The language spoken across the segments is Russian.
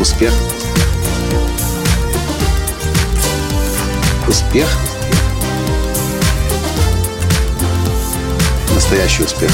Успех. Успех. Настоящий успех.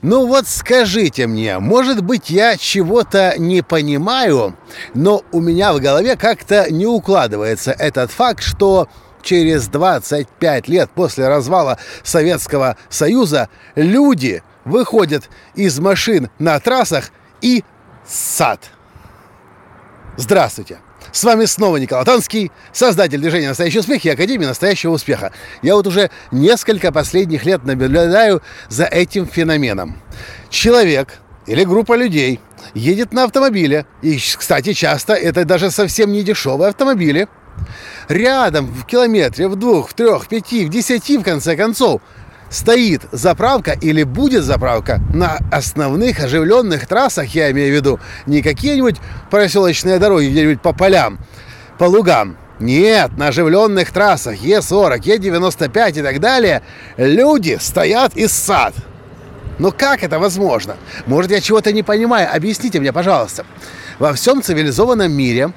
Ну вот скажите мне, может быть, я чего-то не понимаю, но у меня в голове как-то не укладывается этот факт, что через 25 лет после развала Советского Союза люди выходят из машин на трассах и сад. Здравствуйте! С вами снова Николай Танский, создатель движения «Настоящий успех» и Академии «Настоящего успеха». Я вот уже несколько последних лет наблюдаю за этим феноменом. Человек или группа людей едет на автомобиле, и, кстати, часто это даже совсем не дешевые автомобили, рядом в километре, в двух, в трех, в пяти, в десяти, в конце концов, стоит заправка или будет заправка на основных оживленных трассах, я имею в виду, не какие-нибудь проселочные дороги где-нибудь по полям, по лугам. Нет, на оживленных трассах Е40, Е95 и так далее люди стоят из сад. Но как это возможно? Может, я чего-то не понимаю? Объясните мне, пожалуйста. Во всем цивилизованном мире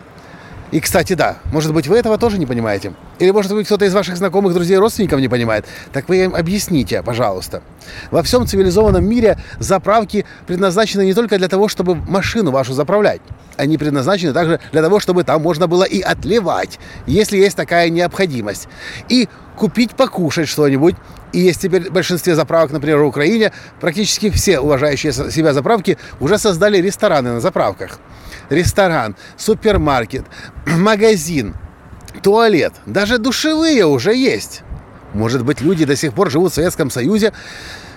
и, кстати, да, может быть, вы этого тоже не понимаете. Или, может быть, кто-то из ваших знакомых, друзей, родственников не понимает. Так вы им объясните, пожалуйста. Во всем цивилизованном мире заправки предназначены не только для того, чтобы машину вашу заправлять. Они предназначены также для того, чтобы там можно было и отливать, если есть такая необходимость. И купить покушать что-нибудь. И есть теперь в большинстве заправок, например, в Украине, практически все уважающие себя заправки уже создали рестораны на заправках ресторан, супермаркет, магазин, туалет, даже душевые уже есть. Может быть, люди до сих пор живут в Советском Союзе,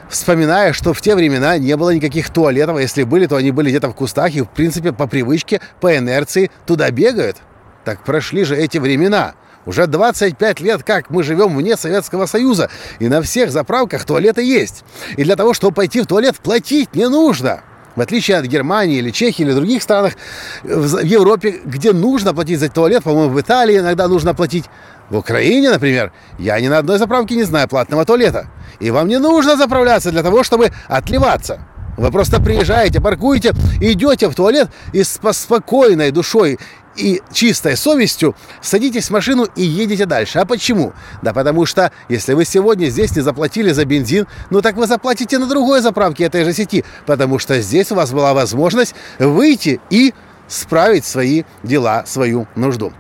вспоминая, что в те времена не было никаких туалетов, а если были, то они были где-то в кустах и, в принципе, по привычке, по инерции туда бегают. Так прошли же эти времена. Уже 25 лет как мы живем вне Советского Союза, и на всех заправках туалеты есть. И для того, чтобы пойти в туалет, платить не нужно. В отличие от Германии или Чехии или других странах, в Европе, где нужно платить за туалет, по-моему, в Италии иногда нужно платить. В Украине, например, я ни на одной заправке не знаю платного туалета. И вам не нужно заправляться для того, чтобы отливаться. Вы просто приезжаете, паркуете, идете в туалет и с спокойной душой и чистой совестью садитесь в машину и едете дальше. А почему? Да потому что, если вы сегодня здесь не заплатили за бензин, ну так вы заплатите на другой заправке этой же сети, потому что здесь у вас была возможность выйти и справить свои дела, свою нужду.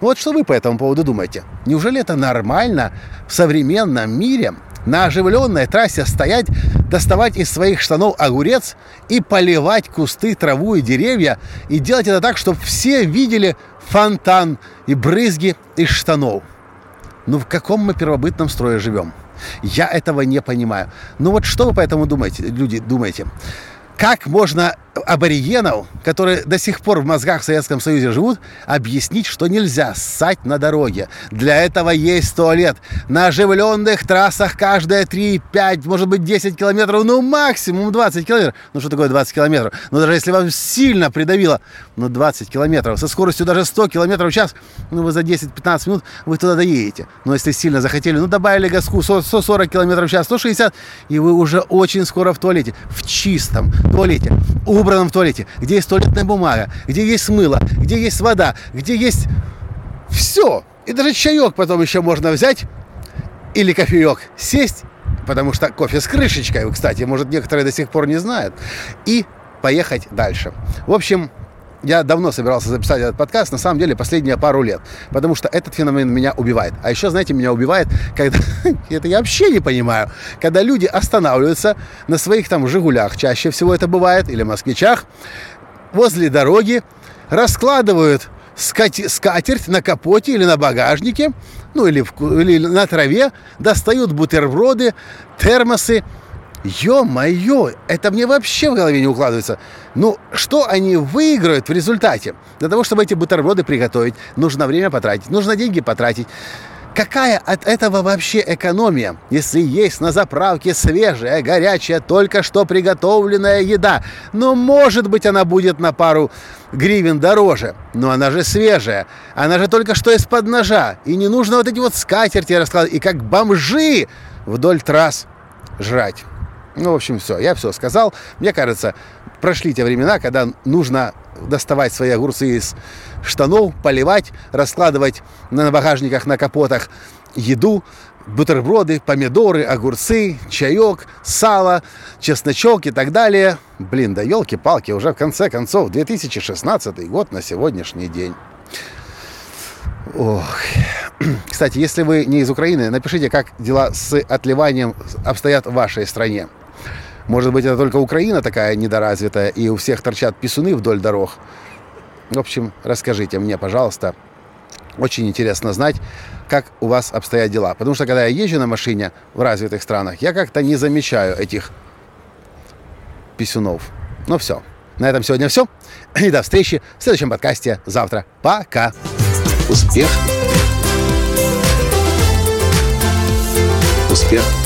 Вот что вы по этому поводу думаете? Неужели это нормально в современном мире на оживленной трассе стоять, доставать из своих штанов огурец и поливать кусты, траву и деревья, и делать это так, чтобы все видели фонтан и брызги из штанов. Ну в каком мы первобытном строе живем? Я этого не понимаю. Ну вот что вы по этому думаете, люди думаете? Как можно аборигенов, которые до сих пор в мозгах в Советском Союзе живут, объяснить, что нельзя ссать на дороге. Для этого есть туалет. На оживленных трассах каждые 3, 5, может быть 10 километров, ну максимум 20 километров. Ну что такое 20 километров? Ну даже если вам сильно придавило, ну 20 километров, со скоростью даже 100 километров в час, ну вы за 10-15 минут вы туда доедете. Но если сильно захотели, ну добавили газку 140 километров в час, 160, и вы уже очень скоро в туалете, в чистом туалете убранном туалете, где есть туалетная бумага, где есть мыло, где есть вода, где есть все. И даже чаек потом еще можно взять или кофеек, сесть, потому что кофе с крышечкой, кстати, может, некоторые до сих пор не знают, и поехать дальше. В общем, я давно собирался записать этот подкаст, на самом деле последние пару лет, потому что этот феномен меня убивает. А еще, знаете, меня убивает, когда, это я вообще не понимаю, когда люди останавливаются на своих там «Жигулях», чаще всего это бывает, или «Москвичах», возле дороги, раскладывают скатерть на капоте или на багажнике, ну или, в, или на траве, достают бутерброды, термосы, Ё-моё, это мне вообще в голове не укладывается. Ну, что они выиграют в результате? Для того, чтобы эти бутерброды приготовить, нужно время потратить, нужно деньги потратить. Какая от этого вообще экономия, если есть на заправке свежая, горячая, только что приготовленная еда? Ну, может быть, она будет на пару гривен дороже, но она же свежая, она же только что из-под ножа, и не нужно вот эти вот скатерти раскладывать, и как бомжи вдоль трасс жрать. Ну, в общем, все, я все сказал. Мне кажется, прошли те времена, когда нужно доставать свои огурцы из штанов, поливать, раскладывать на багажниках, на капотах еду, бутерброды, помидоры, огурцы, чаек, сало, чесночок и так далее. Блин, да елки-палки, уже в конце концов 2016 год на сегодняшний день. Ох. Кстати, если вы не из Украины, напишите, как дела с отливанием обстоят в вашей стране. Может быть, это только Украина такая недоразвитая, и у всех торчат писуны вдоль дорог. В общем, расскажите мне, пожалуйста. Очень интересно знать, как у вас обстоят дела. Потому что, когда я езжу на машине в развитых странах, я как-то не замечаю этих писюнов. Ну все. На этом сегодня все. И до встречи в следующем подкасте завтра. Пока. Успех. Успех.